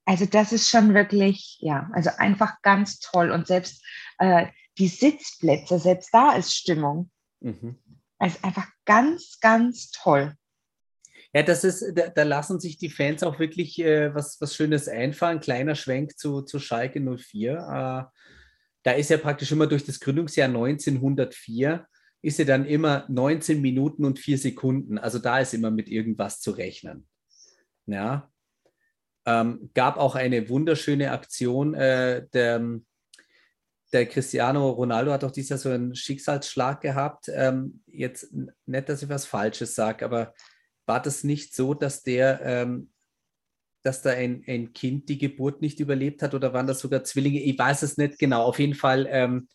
Also das ist schon wirklich, ja, also einfach ganz toll. Und selbst äh, die Sitzplätze, selbst da ist Stimmung. Mhm. Es ist einfach ganz, ganz toll. Ja, das ist, da, da lassen sich die Fans auch wirklich äh, was, was Schönes einfallen. Kleiner Schwenk zu, zu Schalke 04. Äh, da ist ja praktisch immer durch das Gründungsjahr 1904 ist ja dann immer 19 Minuten und 4 Sekunden. Also da ist immer mit irgendwas zu rechnen. Ja. Ähm, gab auch eine wunderschöne Aktion äh, der, der Cristiano Ronaldo hat auch dieses Jahr so einen Schicksalsschlag gehabt. Ähm, jetzt nicht, dass ich was Falsches sage, aber war das nicht so, dass der, ähm, dass da ein, ein Kind die Geburt nicht überlebt hat oder waren das sogar Zwillinge? Ich weiß es nicht genau. Auf jeden Fall ähm,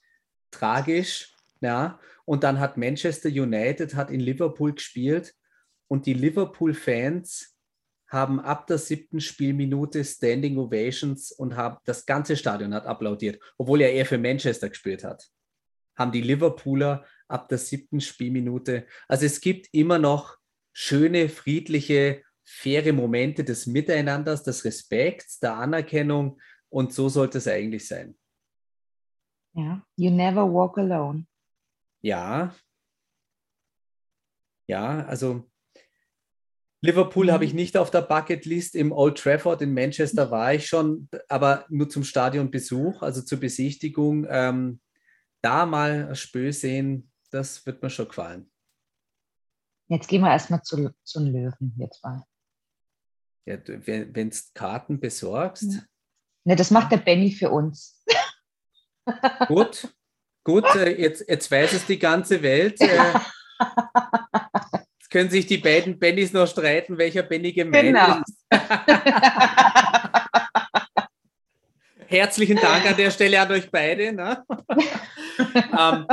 tragisch. Ja. Und dann hat Manchester United hat in Liverpool gespielt und die Liverpool-Fans haben ab der siebten Spielminute Standing Ovations und haben, das ganze Stadion hat applaudiert, obwohl er eher für Manchester gespielt hat. Haben die Liverpooler ab der siebten Spielminute. Also es gibt immer noch schöne, friedliche, faire Momente des Miteinanders, des Respekts, der Anerkennung und so sollte es eigentlich sein. Ja, you never walk alone. Ja. Ja, also Liverpool mhm. habe ich nicht auf der Bucketlist. Im Old Trafford in Manchester war ich schon, aber nur zum Stadionbesuch, also zur Besichtigung. Ähm, da mal ein Spö sehen, das wird mir schon gefallen. Jetzt gehen wir erstmal zu, zu den Löwen jetzt mal. Ja, wenn du Karten besorgst. Ja. Ne, das macht der Benny für uns. Gut, gut, äh, jetzt, jetzt weiß es die ganze Welt. Können sich die beiden Bennys noch streiten, welcher Benny gemeint genau. ist. Herzlichen Dank an der Stelle an euch beide. Ne? ähm,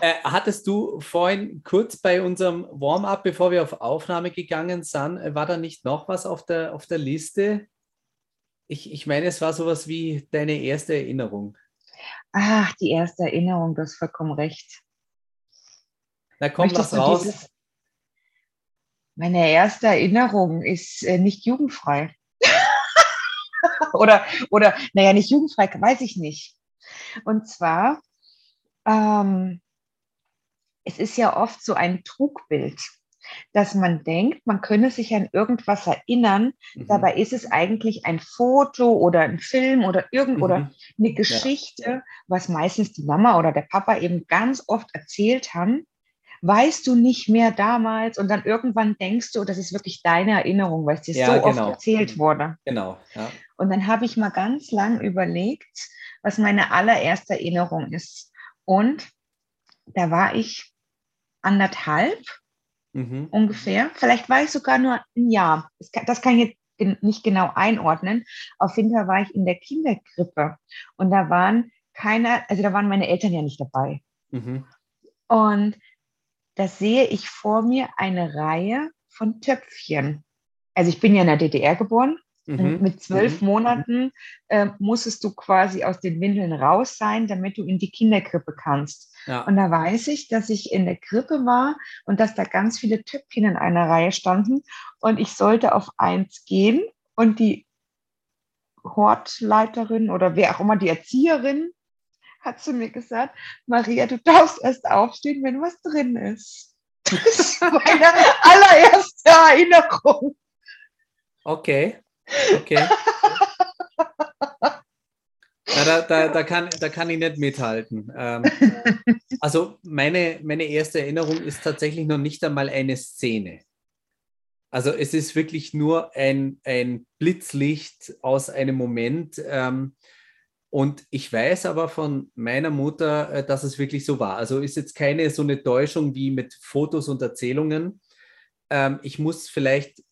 äh, hattest du vorhin kurz bei unserem Warm-up, bevor wir auf Aufnahme gegangen sind, äh, war da nicht noch was auf der, auf der Liste? Ich, ich meine, es war sowas wie deine erste Erinnerung. Ach, die erste Erinnerung, du hast vollkommen recht. Na komm, Möchtest lass raus. Dieses... Meine erste Erinnerung ist äh, nicht jugendfrei. oder, oder, naja, nicht jugendfrei, weiß ich nicht. Und zwar ähm, es ist ja oft so ein Trugbild, dass man denkt, man könne sich an irgendwas erinnern. Mhm. Dabei ist es eigentlich ein Foto oder ein Film oder irgend mhm. oder eine Geschichte, ja. was meistens die Mama oder der Papa eben ganz oft erzählt haben. Weißt du nicht mehr damals und dann irgendwann denkst du, das ist wirklich deine Erinnerung, weil es dir ja, so genau. oft erzählt wurde. Genau. Ja. Und dann habe ich mal ganz lang überlegt, was meine allererste Erinnerung ist. Und da war ich anderthalb mhm. ungefähr. Vielleicht war ich sogar nur ein Jahr. Das kann, das kann ich jetzt nicht genau einordnen. Auf jeden Fall war ich in der Kinderkrippe und da waren keine, also da waren meine Eltern ja nicht dabei. Mhm. Und da sehe ich vor mir eine Reihe von Töpfchen. Also ich bin ja in der DDR geboren Mhm. Mit zwölf mhm. Monaten äh, musstest du quasi aus den Windeln raus sein, damit du in die Kinderkrippe kannst. Ja. Und da weiß ich, dass ich in der Krippe war und dass da ganz viele Töpfchen in einer Reihe standen und ich sollte auf eins gehen und die Hortleiterin oder wer auch immer die Erzieherin hat zu mir gesagt, Maria, du darfst erst aufstehen, wenn was drin ist. Das ist meine allererste Erinnerung. Okay. Okay. Ja, da, da, da, kann, da kann ich nicht mithalten. Ähm, also meine, meine erste Erinnerung ist tatsächlich noch nicht einmal eine Szene. Also es ist wirklich nur ein, ein Blitzlicht aus einem Moment. Ähm, und ich weiß aber von meiner Mutter, äh, dass es wirklich so war. Also ist jetzt keine so eine Täuschung wie mit Fotos und Erzählungen. Ähm, ich muss vielleicht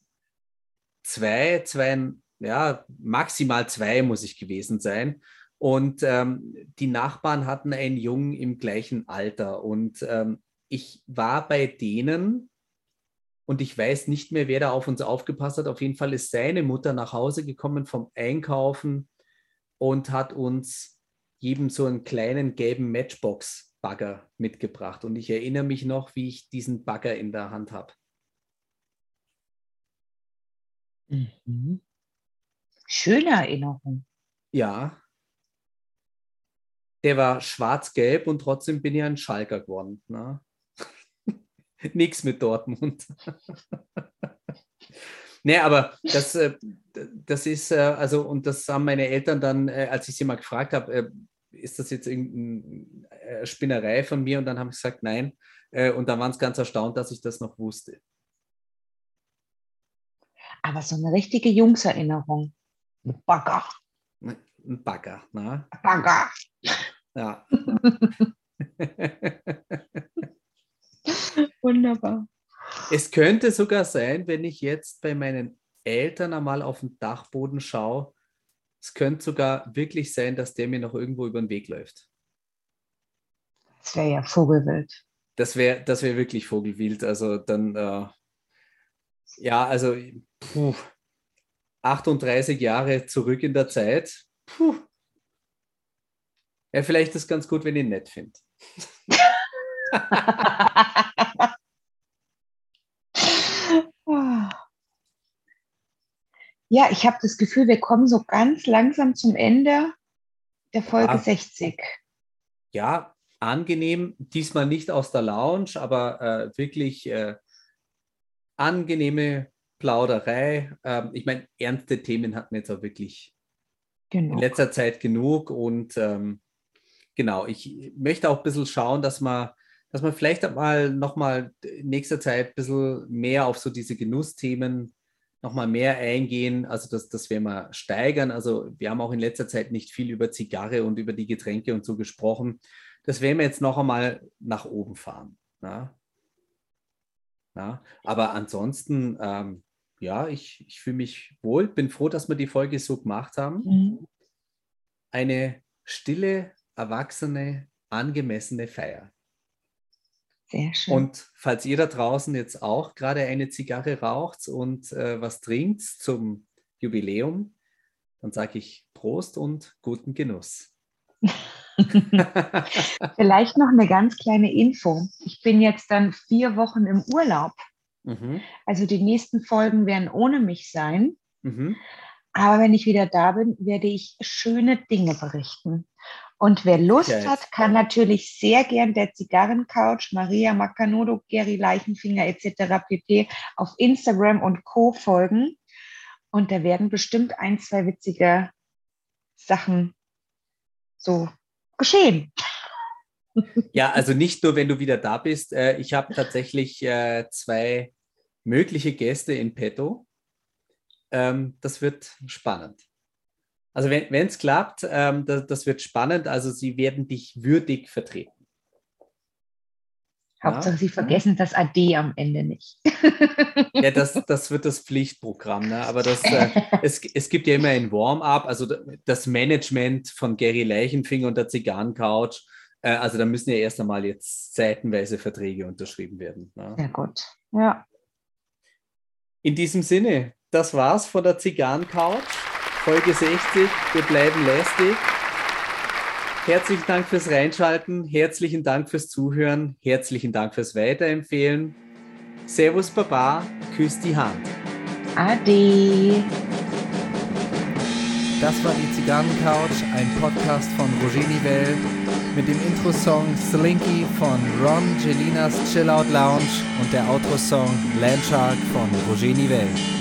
zwei, zwei, ja, maximal zwei muss ich gewesen sein. Und ähm, die Nachbarn hatten einen Jungen im gleichen Alter. Und ähm, ich war bei denen und ich weiß nicht mehr, wer da auf uns aufgepasst hat. Auf jeden Fall ist seine Mutter nach Hause gekommen vom Einkaufen und hat uns jedem so einen kleinen gelben Matchbox-Bagger mitgebracht. Und ich erinnere mich noch, wie ich diesen Bagger in der Hand habe. Mhm. Schöne Erinnerung. Ja. Der war schwarz-gelb und trotzdem bin ich ein Schalker geworden. Ne? Nichts mit Dortmund. nee, aber das, äh, das ist, äh, also, und das haben meine Eltern dann, äh, als ich sie mal gefragt habe, ist das jetzt irgendeine Spinnerei von mir? Und dann haben sie gesagt, nein. Und da waren sie ganz erstaunt, dass ich das noch wusste. Aber so eine richtige Jungserinnerung. Ein Bagger. Ein Bagger, ne? Bagger. Ja. Wunderbar. Es könnte sogar sein, wenn ich jetzt bei meinen Eltern einmal auf den Dachboden schaue, es könnte sogar wirklich sein, dass der mir noch irgendwo über den Weg läuft. Das wäre ja Vogelwild. Das wäre das wär wirklich Vogelwild. Also dann, äh, ja, also puh, 38 Jahre zurück in der Zeit. Puh. Ja, vielleicht ist es ganz gut, wenn ich ihn nett finde. ja, ich habe das Gefühl, wir kommen so ganz langsam zum Ende der Folge ja. 60. Ja, angenehm. Diesmal nicht aus der Lounge, aber äh, wirklich äh, angenehme Plauderei. Ähm, ich meine, ernste Themen hatten wir jetzt auch wirklich genug. in letzter Zeit genug. Und ähm, genau, ich möchte auch ein bisschen schauen, dass man, dass man vielleicht mal nochmal in nächster Zeit ein bisschen mehr auf so diese Genussthemen nochmal mehr eingehen. Also das, das werden wir steigern. Also wir haben auch in letzter Zeit nicht viel über Zigarre und über die Getränke und so gesprochen. Das werden wir jetzt noch einmal nach oben fahren. Ja? Ja, aber ansonsten ähm, ja, ich, ich fühle mich wohl, bin froh, dass wir die Folge so gemacht haben. Mhm. Eine stille, erwachsene, angemessene Feier. Sehr schön. Und falls ihr da draußen jetzt auch gerade eine Zigarre raucht und äh, was trinkt zum Jubiläum, dann sage ich Prost und guten Genuss. Vielleicht noch eine ganz kleine Info. Ich bin jetzt dann vier Wochen im Urlaub. Mhm. Also die nächsten Folgen werden ohne mich sein. Mhm. Aber wenn ich wieder da bin, werde ich schöne Dinge berichten. Und wer Lust okay. hat, kann natürlich sehr gern der Zigarrencouch, Maria Macanodo, Gary Leichenfinger etc. pp. auf Instagram und Co. folgen. Und da werden bestimmt ein, zwei witzige Sachen so geschehen. Ja, also nicht nur, wenn du wieder da bist. Äh, ich habe tatsächlich äh, zwei mögliche Gäste in petto. Ähm, das wird spannend. Also wenn es klappt, ähm, das, das, wird spannend. Also sie werden dich würdig vertreten. Hauptsache, ja. Sie vergessen das AD am Ende nicht. ja, das, das wird das Pflichtprogramm. Ne? Aber das, äh, es, es gibt ja immer ein Warm-up, also das Management von Gary Leichenfinger und der Zigarrencouch. Äh, also da müssen ja erst einmal jetzt seitenweise Verträge unterschrieben werden. Ne? Sehr gut. Ja. In diesem Sinne, das war's von der Zigarrencouch. Folge 60. Wir bleiben lästig. Herzlichen Dank fürs Reinschalten, herzlichen Dank fürs Zuhören, herzlichen Dank fürs Weiterempfehlen. Servus Baba, küss die Hand. Ade. Das war die Zigarrencouch, ein Podcast von Roger Nivelle mit dem Intro-Song Slinky von Ron Gelinas Chill Out Lounge und der Outro-Song Landshark von Roger Nivelle.